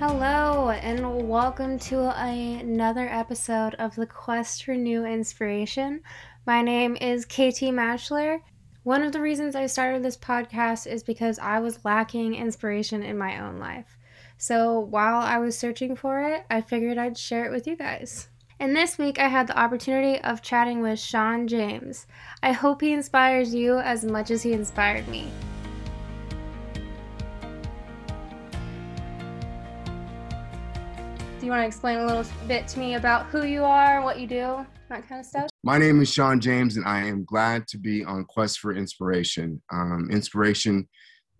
Hello, and welcome to another episode of the Quest for New Inspiration. My name is KT Maschler. One of the reasons I started this podcast is because I was lacking inspiration in my own life. So while I was searching for it, I figured I'd share it with you guys. And this week I had the opportunity of chatting with Sean James. I hope he inspires you as much as he inspired me. You want to explain a little bit to me about who you are, what you do, that kind of stuff? My name is Sean James, and I am glad to be on Quest for Inspiration. Um, inspiration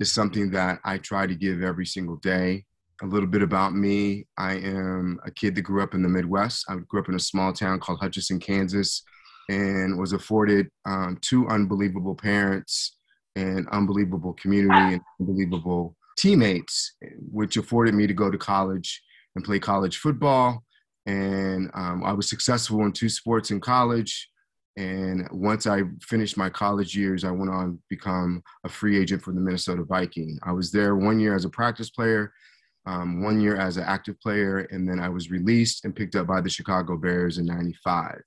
is something that I try to give every single day. A little bit about me I am a kid that grew up in the Midwest. I grew up in a small town called Hutchinson, Kansas, and was afforded um, two unbelievable parents, and unbelievable community, and unbelievable teammates, which afforded me to go to college and play college football. And um, I was successful in two sports in college. And once I finished my college years, I went on to become a free agent for the Minnesota Viking. I was there one year as a practice player, um, one year as an active player, and then I was released and picked up by the Chicago Bears in 95.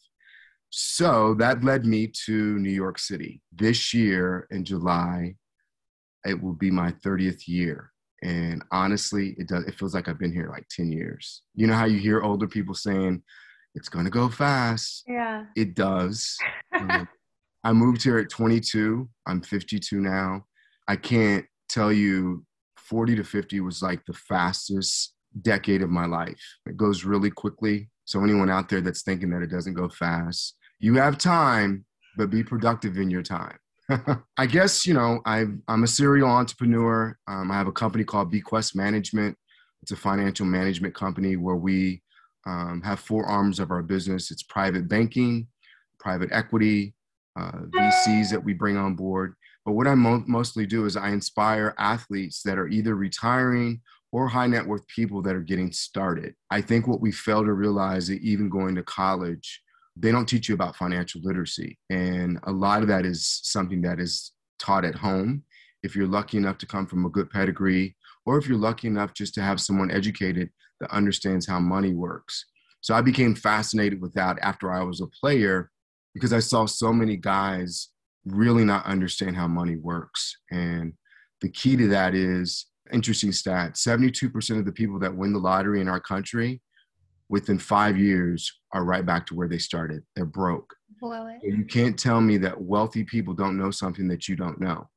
So that led me to New York City. This year in July, it will be my 30th year and honestly it does it feels like i've been here like 10 years. You know how you hear older people saying it's going to go fast. Yeah. it does. Um, i moved here at 22 i'm 52 now. I can't tell you 40 to 50 was like the fastest decade of my life. It goes really quickly. So anyone out there that's thinking that it doesn't go fast you have time but be productive in your time I guess you know I I'm a serial entrepreneur. Um, I have a company called BQuest Management. It's a financial management company where we um, have four arms of our business. It's private banking, private equity, uh, VCs that we bring on board. But what I mo- mostly do is I inspire athletes that are either retiring or high net worth people that are getting started. I think what we fail to realize that even going to college they don't teach you about financial literacy. And a lot of that is something that is taught at home. If you're lucky enough to come from a good pedigree, or if you're lucky enough just to have someone educated that understands how money works. So I became fascinated with that after I was a player because I saw so many guys really not understand how money works. And the key to that is interesting stat 72% of the people that win the lottery in our country within five years are right back to where they started. They're broke. Blow it. You can't tell me that wealthy people don't know something that you don't know.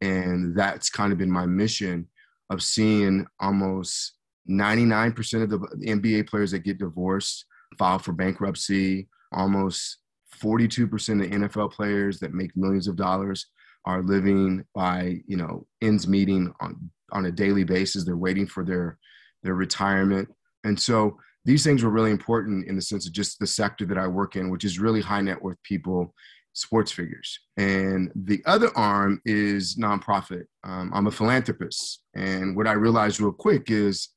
And that's kind of been my mission of seeing almost 99% of the NBA players that get divorced file for bankruptcy, almost 42% of NFL players that make millions of dollars are living by, you know, ends meeting on, on a daily basis. They're waiting for their, their retirement. And so these things were really important in the sense of just the sector that I work in, which is really high net worth people, sports figures. And the other arm is nonprofit. Um, I'm a philanthropist. And what I realized real quick is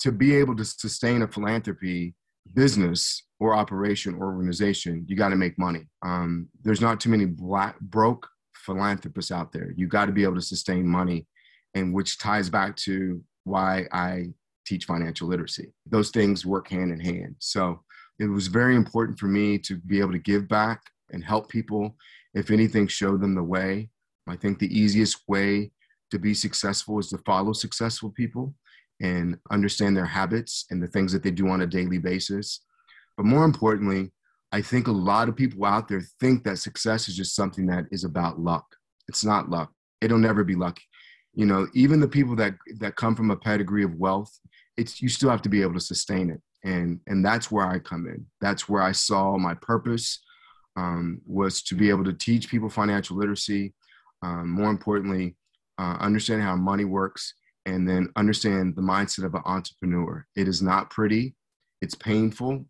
to be able to sustain a philanthropy business or operation or organization, you got to make money. Um, there's not too many black, broke philanthropists out there. You got to be able to sustain money, and which ties back to why I teach financial literacy. Those things work hand in hand. So it was very important for me to be able to give back and help people. If anything, show them the way. I think the easiest way to be successful is to follow successful people and understand their habits and the things that they do on a daily basis. But more importantly, I think a lot of people out there think that success is just something that is about luck. It's not luck. It'll never be lucky. You know, even the people that that come from a pedigree of wealth it's you still have to be able to sustain it. And and that's where i come in. That's where i saw my purpose um, was to be able to teach people financial literacy um, more importantly uh, understand how money works and then understand the mindset of an entrepreneur. It is not pretty. It's painful.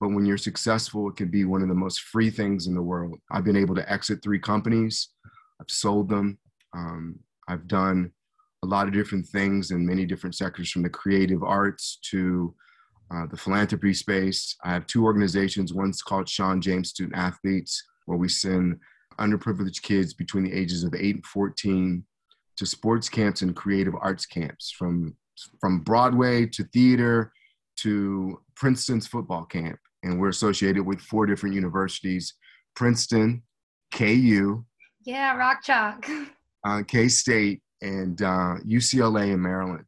But when you're successful it can be one of the most free things in the world. I've been able to exit three companies. I've sold them. Um, i've done a lot of different things in many different sectors from the creative arts to uh, the philanthropy space. I have two organizations. One's called Sean James Student Athletes, where we send underprivileged kids between the ages of 8 and 14 to sports camps and creative arts camps from from Broadway to theater to Princeton's football camp. And we're associated with four different universities Princeton, KU. Yeah, Rock Chalk. Uh, K State, and uh, UCLA in Maryland.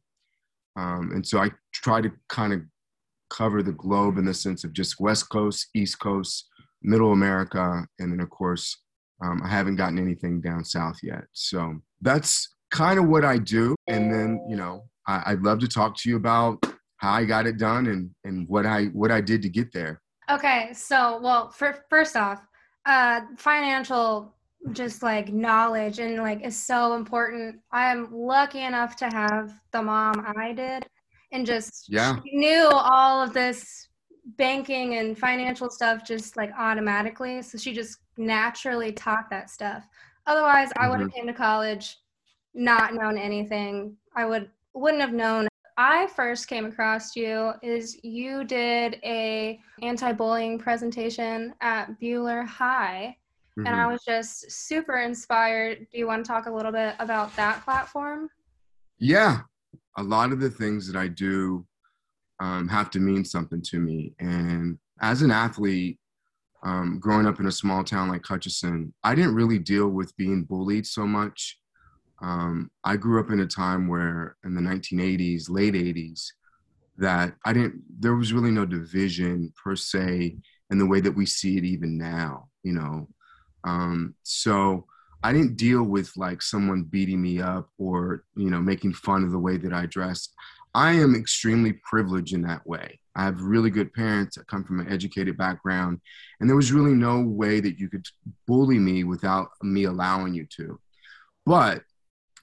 Um, and so I try to kind of cover the globe in the sense of just West Coast, East Coast, Middle America, and then of course um, I haven't gotten anything down south yet. So that's kind of what I do. And then you know I, would love to talk to you about how I got it done and and what I what I did to get there. Okay, so well, for first off, uh, financial just like knowledge and like is so important. I am lucky enough to have the mom I did and just yeah. knew all of this banking and financial stuff just like automatically. So she just naturally taught that stuff. Otherwise, I would have mm-hmm. came to college not known anything. I would wouldn't have known. I first came across you is you did a anti-bullying presentation at Buhler High Mm-hmm. And I was just super inspired. Do you want to talk a little bit about that platform? Yeah. A lot of the things that I do um, have to mean something to me. And as an athlete, um, growing up in a small town like Hutchinson, I didn't really deal with being bullied so much. Um, I grew up in a time where, in the 1980s, late 80s, that I didn't, there was really no division per se in the way that we see it even now. You know, um, so I didn't deal with like someone beating me up or, you know, making fun of the way that I dressed. I am extremely privileged in that way. I have really good parents I come from an educated background, and there was really no way that you could bully me without me allowing you to. But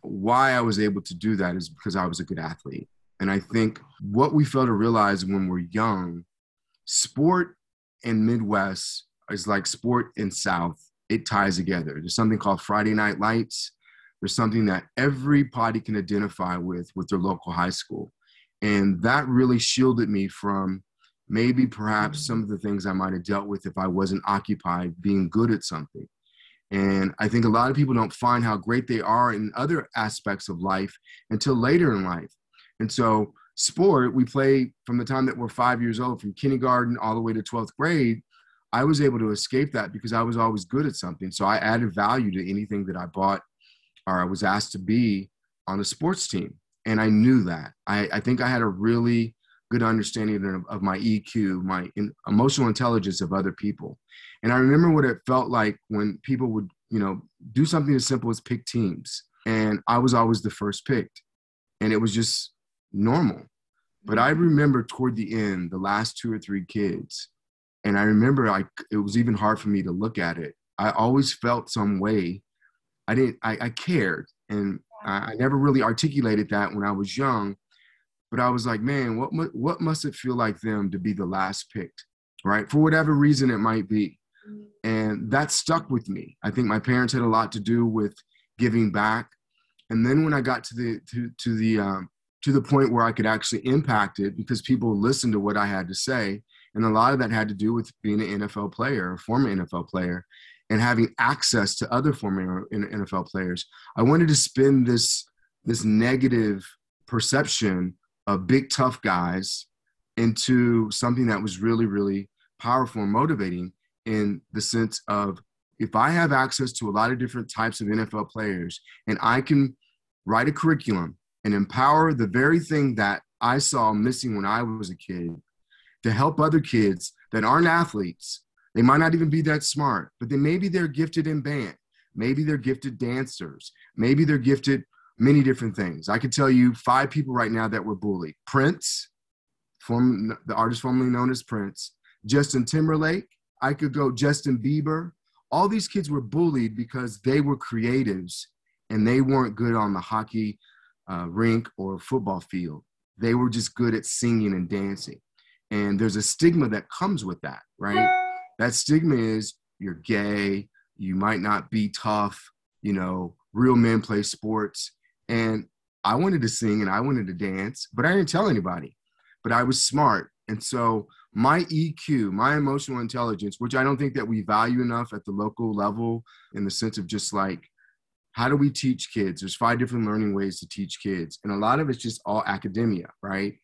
why I was able to do that is because I was a good athlete. And I think what we fail to realize when we're young, sport in Midwest is like sport in South it ties together. There's something called Friday Night Lights. There's something that every everybody can identify with with their local high school. And that really shielded me from maybe perhaps some of the things I might have dealt with if I wasn't occupied being good at something. And I think a lot of people don't find how great they are in other aspects of life until later in life. And so, sport, we play from the time that we're five years old, from kindergarten all the way to 12th grade. I was able to escape that because I was always good at something. So I added value to anything that I bought or I was asked to be on the sports team. And I knew that. I, I think I had a really good understanding of, of my EQ, my in, emotional intelligence of other people. And I remember what it felt like when people would, you know, do something as simple as pick teams. And I was always the first picked. And it was just normal. But I remember toward the end, the last two or three kids, and I remember like it was even hard for me to look at it. I always felt some way. I didn't. I, I cared, and I, I never really articulated that when I was young. But I was like, man, what what must it feel like them to be the last picked, right? For whatever reason it might be, and that stuck with me. I think my parents had a lot to do with giving back. And then when I got to the to to the um, to the point where I could actually impact it because people listened to what I had to say, and a lot of that had to do with being an NFL player, a former NFL player, and having access to other former NFL players. I wanted to spin this this negative perception of big tough guys into something that was really really powerful and motivating in the sense of if I have access to a lot of different types of NFL players and I can write a curriculum and empower the very thing that I saw missing when I was a kid to help other kids that aren't athletes. They might not even be that smart, but then maybe they're gifted in band. Maybe they're gifted dancers. Maybe they're gifted many different things. I could tell you five people right now that were bullied Prince, from the artist formerly known as Prince, Justin Timberlake. I could go Justin Bieber. All these kids were bullied because they were creatives and they weren't good on the hockey uh, rink or football field. They were just good at singing and dancing. And there's a stigma that comes with that, right? That stigma is you're gay, you might not be tough, you know, real men play sports. And I wanted to sing and I wanted to dance, but I didn't tell anybody. But I was smart. And so my EQ, my emotional intelligence, which I don't think that we value enough at the local level in the sense of just like how do we teach kids? There's five different learning ways to teach kids, and a lot of it's just all academia, right?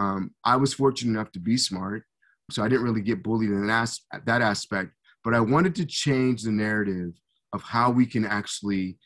Um, I was fortunate enough to be smart, so I didn't really get bullied in that, that aspect. But I wanted to change the narrative of how we can actually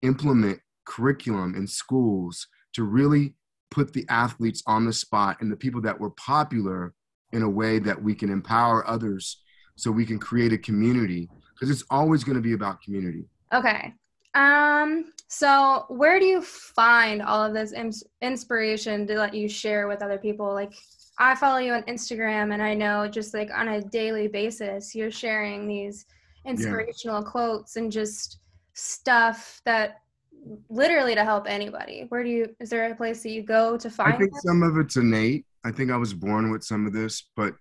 implement curriculum in schools to really put the athletes on the spot and the people that were popular in a way that we can empower others so we can create a community because it's always going to be about community. Okay. Um so where do you find all of this inspiration to let you share with other people like I follow you on Instagram and I know just like on a daily basis you're sharing these inspirational yeah. quotes and just stuff that literally to help anybody. Where do you is there a place that you go to find I think some of it's innate. I think I was born with some of this, but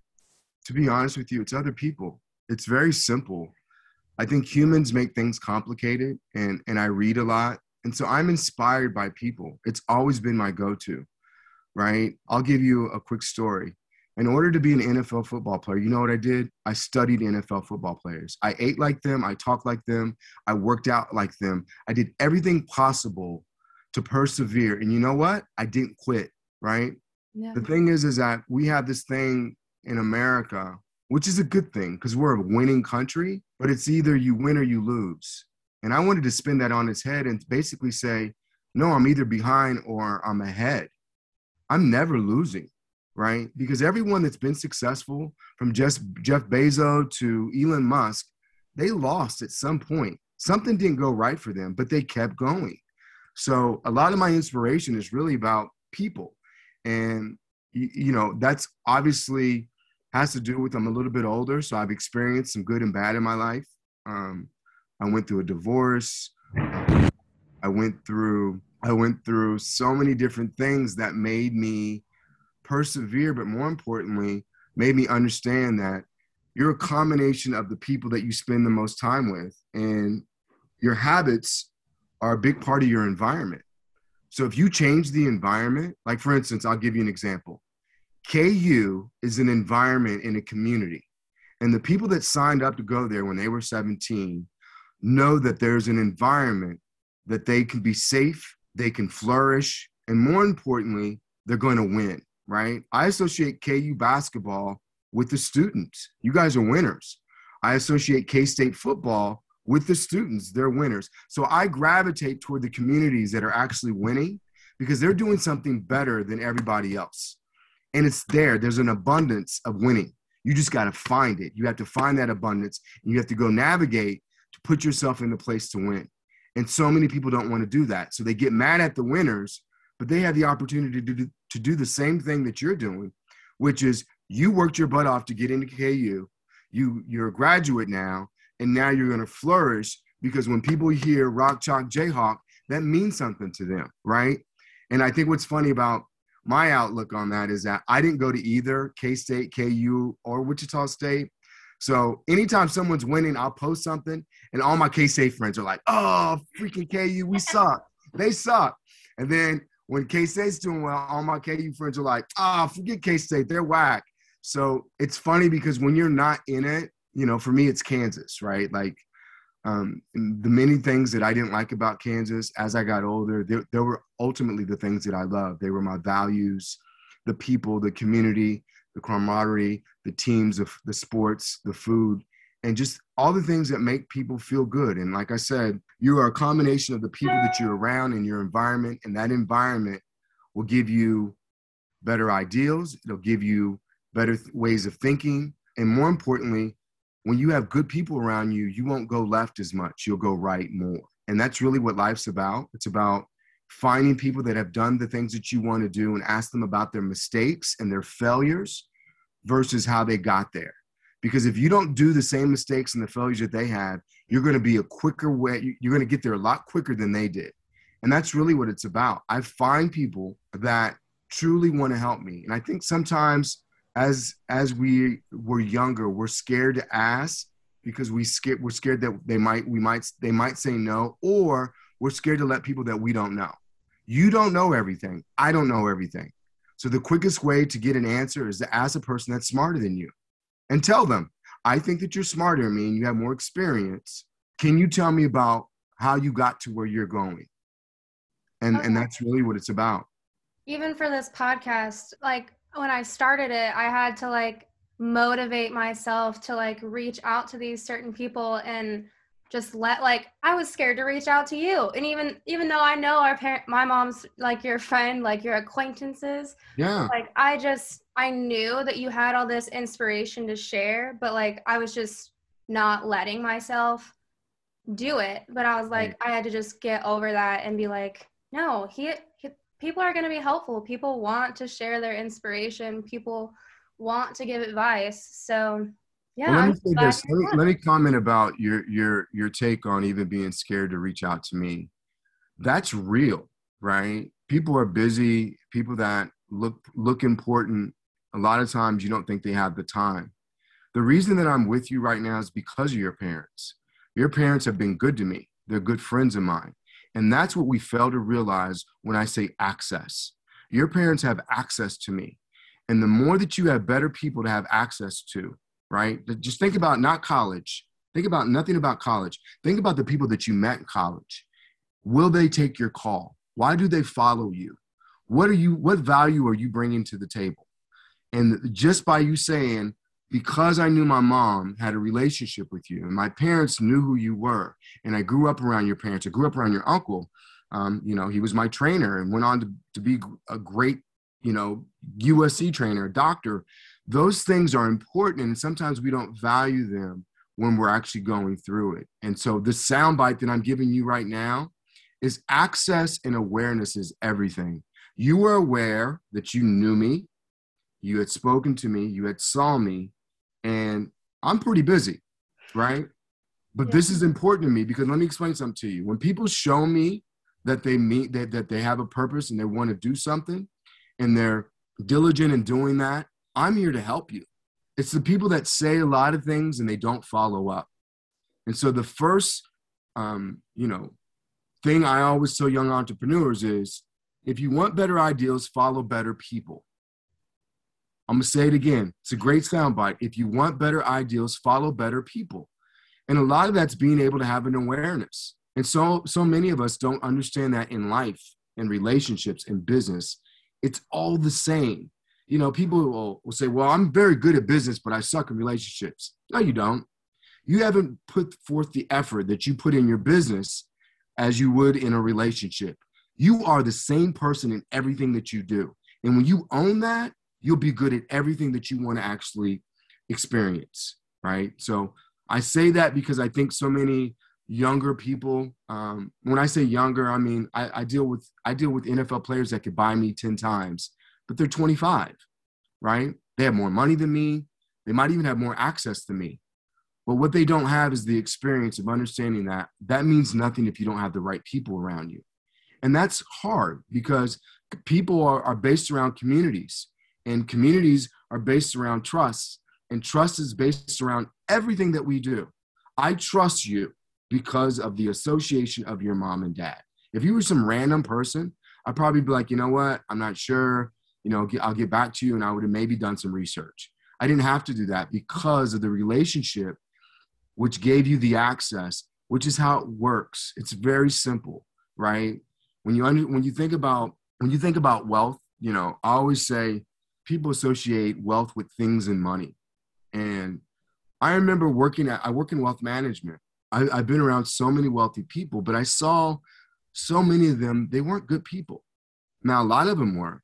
to be honest with you, it's other people. It's very simple. I think humans make things complicated and and I read a lot. And so I'm inspired by people. It's always been my go-to. Right? I'll give you a quick story. In order to be an NFL football player, you know what I did? I studied NFL football players. I ate like them, I talked like them, I worked out like them. I did everything possible to persevere. And you know what? I didn't quit, right? Yeah. The thing is is that we have this thing in America, which is a good thing because we're a winning country, but it's either you win or you lose. And I wanted to spin that on its head and basically say, no, I'm either behind or I'm ahead. I'm never losing right? Because everyone that's been successful, from just Jeff Bezos to Elon Musk, they lost at some point. Something didn't go right for them, but they kept going. So a lot of my inspiration is really about people, and you know that's obviously has to do with I'm a little bit older, so I've experienced some good and bad in my life. Um, I went through a divorce. I went through I went through so many different things that made me persevere, but more importantly, made me understand that you're a combination of the people that you spend the most time with. And your habits are a big part of your environment. So if you change the environment, like for instance, I'll give you an example. KU is an environment in a community. And the people that signed up to go there when they were 17 know that there's an environment that they can be safe, they can flourish, and more importantly, they're going to win right? I associate KU basketball with the students. You guys are winners. I associate K State football with the students. They're winners. So I gravitate toward the communities that are actually winning because they're doing something better than everybody else. And it's there. There's an abundance of winning. You just got to find it. You have to find that abundance and you have to go navigate to put yourself in the place to win. And so many people don't want to do that. So they get mad at the winners, but they have the opportunity to do, to do the same thing that you're doing, which is you worked your butt off to get into KU. You you're a graduate now, and now you're going to flourish because when people hear Rock Chalk Jayhawk, that means something to them, right? And I think what's funny about my outlook on that is that I didn't go to either K State, KU, or Wichita State. So anytime someone's winning, I'll post something, and all my K State friends are like, "Oh, freaking KU, we suck. They suck." And then when K State's doing well, all my KU friends are like, ah, oh, forget K State, they're whack. So it's funny because when you're not in it, you know, for me, it's Kansas, right? Like um, the many things that I didn't like about Kansas as I got older, there, were ultimately the things that I loved. They were my values, the people, the community, the camaraderie, the teams, of the sports, the food and just all the things that make people feel good. And like I said, you are a combination of the people that you're around in your environment, and that environment will give you better ideals, it'll give you better th- ways of thinking. And more importantly, when you have good people around you, you won't go left as much, you'll go right more. And that's really what life's about. It's about finding people that have done the things that you want to do and ask them about their mistakes and their failures versus how they got there because if you don't do the same mistakes and the failures that they had you're going to be a quicker way you're going to get there a lot quicker than they did and that's really what it's about i find people that truly want to help me and i think sometimes as as we were younger we're scared to ask because we scared we're scared that they might we might they might say no or we're scared to let people that we don't know you don't know everything i don't know everything so the quickest way to get an answer is to ask a person that's smarter than you and tell them, I think that you're smarter than me and you have more experience. Can you tell me about how you got to where you're going. And okay. and that's really what it's about. Even for this podcast, like when I started it, I had to like motivate myself to like reach out to these certain people and just let like I was scared to reach out to you. And even even though I know our parent my mom's like your friend, like your acquaintances. Yeah. Like I just I knew that you had all this inspiration to share, but like I was just not letting myself do it. But I was like right. I had to just get over that and be like, no, he, he people are going to be helpful. People want to share their inspiration. People want to give advice. So yeah. Well, let me say this. Let me, let me comment about your your your take on even being scared to reach out to me. That's real, right? People are busy. People that look look important. A lot of times you don't think they have the time. The reason that I'm with you right now is because of your parents. Your parents have been good to me. They're good friends of mine. And that's what we fail to realize when I say access. Your parents have access to me. And the more that you have better people to have access to, right? Just think about not college. Think about nothing about college. Think about the people that you met in college. Will they take your call? Why do they follow you? What are you what value are you bringing to the table? And just by you saying because I knew my mom had a relationship with you and my parents knew who you were and I grew up around your parents, I grew up around your uncle. Um, you know, he was my trainer and went on to, to be a great, you know, USC trainer, doctor those things are important and sometimes we don't value them when we're actually going through it and so the soundbite that i'm giving you right now is access and awareness is everything you were aware that you knew me you had spoken to me you had saw me and i'm pretty busy right but yeah. this is important to me because let me explain something to you when people show me that they meet that, that they have a purpose and they want to do something and they're diligent in doing that I'm here to help you. It's the people that say a lot of things and they don't follow up. And so the first, um, you know, thing I always tell young entrepreneurs is if you want better ideals, follow better people. I'm gonna say it again. It's a great soundbite. If you want better ideals, follow better people. And a lot of that's being able to have an awareness. And so so many of us don't understand that in life, in relationships, in business. It's all the same you know, people will, will say, well, I'm very good at business, but I suck in relationships. No, you don't. You haven't put forth the effort that you put in your business as you would in a relationship. You are the same person in everything that you do. And when you own that, you'll be good at everything that you want to actually experience, right? So I say that because I think so many younger people um, when i say younger i mean I, I deal with i deal with nfl players that could buy me 10 times but they're 25, right? They have more money than me. They might even have more access to me. But what they don't have is the experience of understanding that that means nothing if you don't have the right people around you. And that's hard because people are, are based around communities, and communities are based around trust, and trust is based around everything that we do. I trust you because of the association of your mom and dad. If you were some random person, I'd probably be like, you know what? I'm not sure you know, I'll get back to you. And I would have maybe done some research. I didn't have to do that because of the relationship, which gave you the access, which is how it works. It's very simple, right? When you under, when you think about when you think about wealth, you know, I always say people associate wealth with things and money. And I remember working at I work in wealth management. I, I've been around so many wealthy people, but I saw so many of them, they weren't good people. Now, a lot of them were,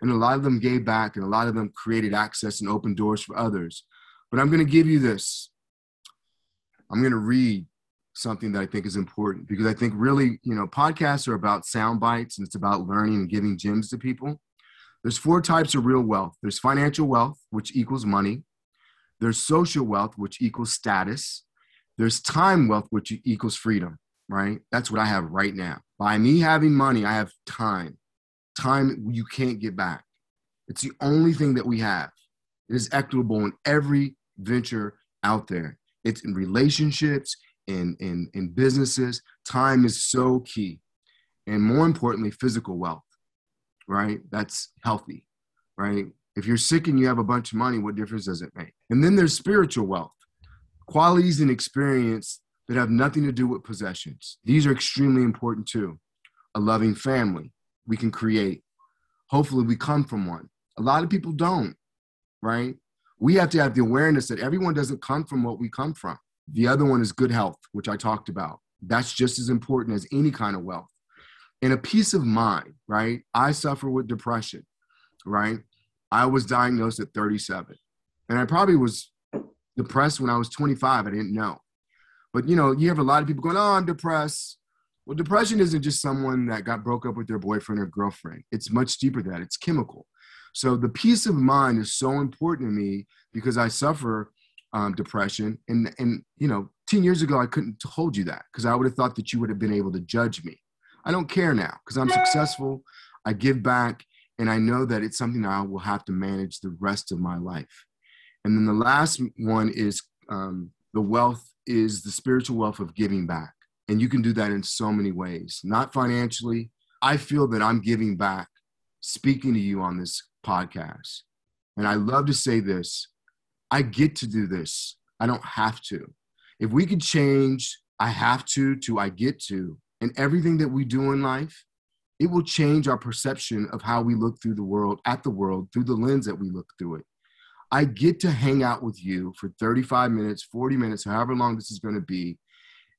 and a lot of them gave back and a lot of them created access and opened doors for others but i'm going to give you this i'm going to read something that i think is important because i think really you know podcasts are about sound bites and it's about learning and giving gems to people there's four types of real wealth there's financial wealth which equals money there's social wealth which equals status there's time wealth which equals freedom right that's what i have right now by me having money i have time time you can't get back. It's the only thing that we have. It is equitable in every venture out there. It's in relationships, in, in, in businesses. Time is so key. And more importantly, physical wealth, right? That's healthy, right? If you're sick and you have a bunch of money, what difference does it make? And then there's spiritual wealth, qualities and experience that have nothing to do with possessions. These are extremely important too. A loving family we can create. Hopefully, we come from one. A lot of people don't, right? We have to have the awareness that everyone doesn't come from what we come from. The other one is good health, which I talked about. That's just as important as any kind of wealth. And a peace of mind, right? I suffer with depression, right? I was diagnosed at 37. And I probably was depressed when I was 25. I didn't know. But you know, you have a lot of people going, "Oh, I'm depressed." Well, depression isn't just someone that got broke up with their boyfriend or girlfriend. It's much deeper than that. It's chemical. So the peace of mind is so important to me because I suffer um, depression, and and you know, ten years ago I couldn't hold you that because I would have thought that you would have been able to judge me. I don't care now because I'm successful. I give back, and I know that it's something that I will have to manage the rest of my life. And then the last one is um, the wealth is the spiritual wealth of giving back. And you can do that in so many ways, not financially. I feel that I'm giving back speaking to you on this podcast. And I love to say this I get to do this, I don't have to. If we could change I have to to I get to, and everything that we do in life, it will change our perception of how we look through the world, at the world, through the lens that we look through it. I get to hang out with you for 35 minutes, 40 minutes, however long this is going to be.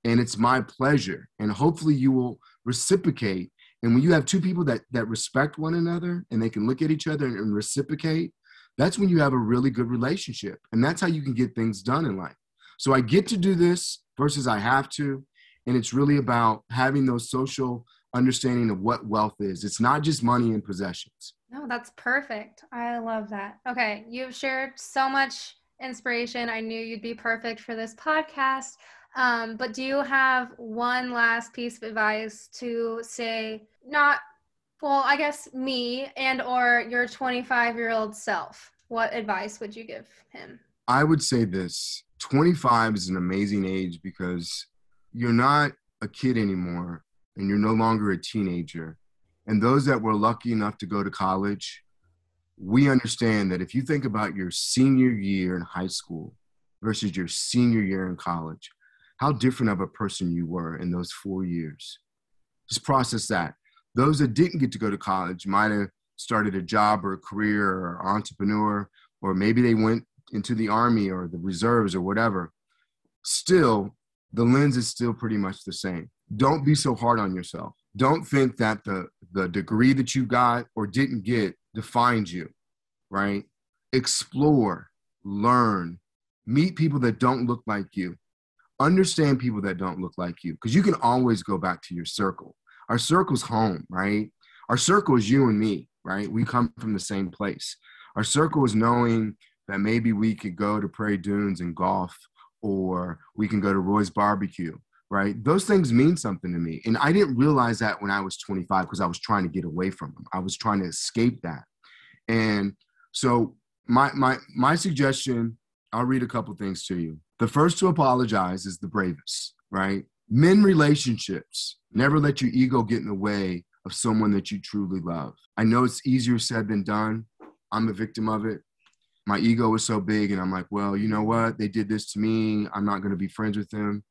And it's my pleasure. And hopefully you will reciprocate. And when you have two people that, that respect one another and they can look at each other and, and reciprocate, that's when you have a really good relationship. And that's how you can get things done in life. So I get to do this versus I have to. And it's really about having those social understanding of what wealth is. It's not just money and possessions. No, that's perfect. I love that. Okay, you've shared so much inspiration. I knew you'd be perfect for this podcast. Um, but do you have one last piece of advice to say, not, well, I guess me and or your 25 year old self? What advice would you give him? I would say this 25 is an amazing age because you're not a kid anymore and you're no longer a teenager and those that were lucky enough to go to college, we understand that if you think about your senior year in high school versus your senior year in college, how different of a person you were in those four years. Just process that. Those that didn't get to go to college might have started a job or a career or entrepreneur, or maybe they went into the army or the reserves or whatever. Still, the lens is still pretty much the same. Don't be so hard on yourself. Don't think that the the degree that you got or didn't get defines you right? Explore learn meet people that don't look like you. Understand people that don't look like you because you can always go back to your circle. Our circle's home right? Our circle is you and me right? We come from the same place. Our circle is knowing that maybe we could go to prairie dunes and golf or we can go to roy's barbecue right? Those things mean something to me. And I didn't realize that when I was 25 because I was trying to get away from them. I was trying to escape that. And so my my my suggestion, I'll read a couple things to you. The first to apologize is the bravest, right? Men relationships, never let your ego get in the way of someone that you truly love. I know it's easier said than done. I'm a victim of it. My ego was so big, and I'm like, well, you know what? They did this to me. I'm not going to be friends with them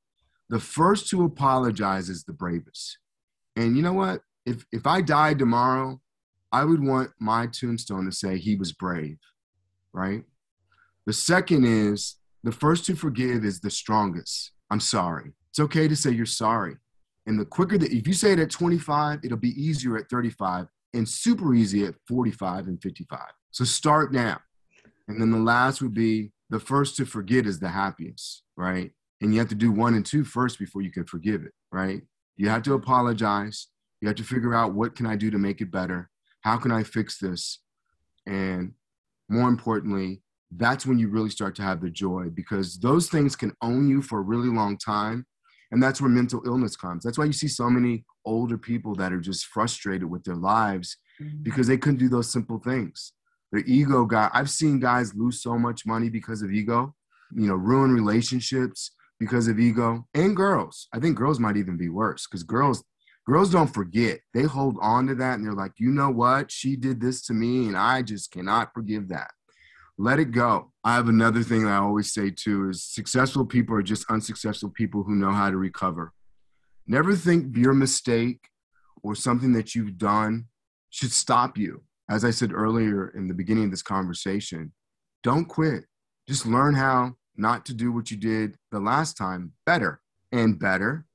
the first to apologize is the bravest. And you know what? If if I died tomorrow, I would want my tombstone to say he was brave, right? The second is the first to forgive is the strongest. I'm sorry. It's okay to say you're sorry. And the quicker that if you say it at 25, it'll be easier at 35 and super easy at 45 and 55. So start now. And then the last would be the first to forget is the happiest, right? and you have to do one and two first before you can forgive it right? You have to apologize. You have to figure out what can i do to make it better? How can i fix this? And more importantly that's when you really start to have the joy because those things can own you for a really long time. And that's where mental illness comes. That's why you see so many older people that are just frustrated with their lives mm-hmm. because they couldn't do those simple things their ego got i've seen guys lose so much money because of ego you know ruin relationships because of ego and girls i think girls might even be worse because girls girls don't forget they hold on to that and they're like you know what she did this to me and i just cannot forgive that let it go. I have another thing that I always say too is successful people are just unsuccessful people who know how to recover. Never think your mistake or something that you've done should stop you. As I said earlier in the beginning of this conversation, don't quit. Just learn how not to do what you did the last time better and better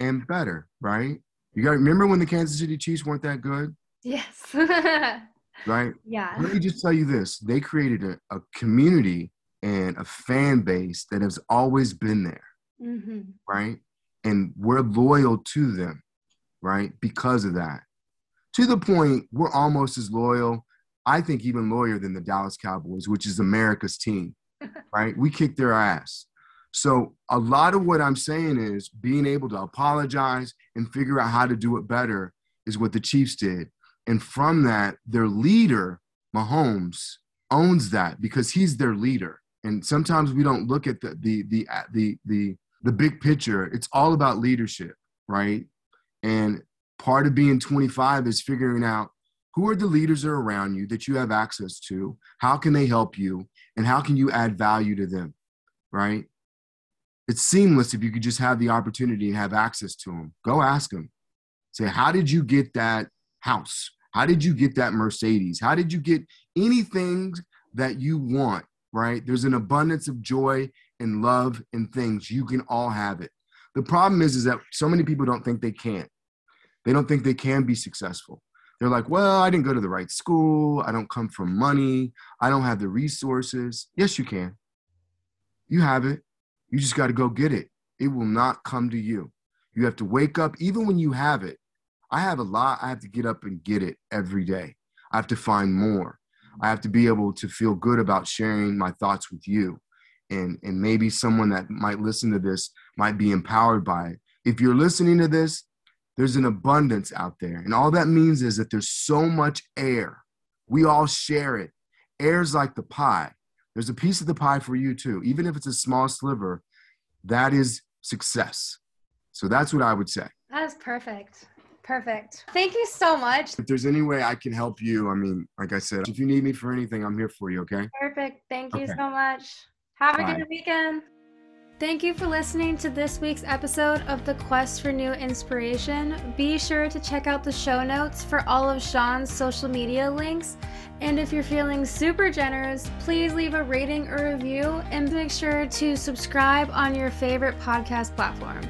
and better, right? You got to remember when the Kansas City Chiefs weren't that good? Yes. right? Yeah. Let me just tell you this they created a, a community and a fan base that has always been there, mm-hmm. right? And we're loyal to them, right? Because of that. To the point, we're almost as loyal, I think, even loyal than the Dallas Cowboys, which is America's team, right? We kick their ass. So, a lot of what I'm saying is being able to apologize and figure out how to do it better is what the Chiefs did. And from that, their leader, Mahomes, owns that because he's their leader. And sometimes we don't look at the the the the the, the big picture. It's all about leadership, right? And part of being 25 is figuring out who are the leaders that are around you that you have access to, how can they help you, and how can you add value to them, right? It's seamless if you could just have the opportunity and have access to them. Go ask them. Say, how did you get that house? How did you get that Mercedes? How did you get anything that you want, right? There's an abundance of joy and love and things. You can all have it. The problem is, is that so many people don't think they can. They don't think they can be successful. They're like, well, I didn't go to the right school. I don't come from money. I don't have the resources. Yes, you can. You have it. You just got to go get it. It will not come to you. You have to wake up, even when you have it, I have a lot. I have to get up and get it every day. I have to find more. I have to be able to feel good about sharing my thoughts with you. And, and maybe someone that might listen to this might be empowered by it. If you're listening to this, there's an abundance out there. And all that means is that there's so much air. We all share it. Air's like the pie. There's a piece of the pie for you too. Even if it's a small sliver, that is success. So that's what I would say. That is perfect. Perfect. Thank you so much. If there's any way I can help you, I mean, like I said, if you need me for anything, I'm here for you, okay? Perfect. Thank you okay. so much. Have a Bye. good weekend. Thank you for listening to this week's episode of The Quest for New Inspiration. Be sure to check out the show notes for all of Sean's social media links. And if you're feeling super generous, please leave a rating or review and make sure to subscribe on your favorite podcast platform.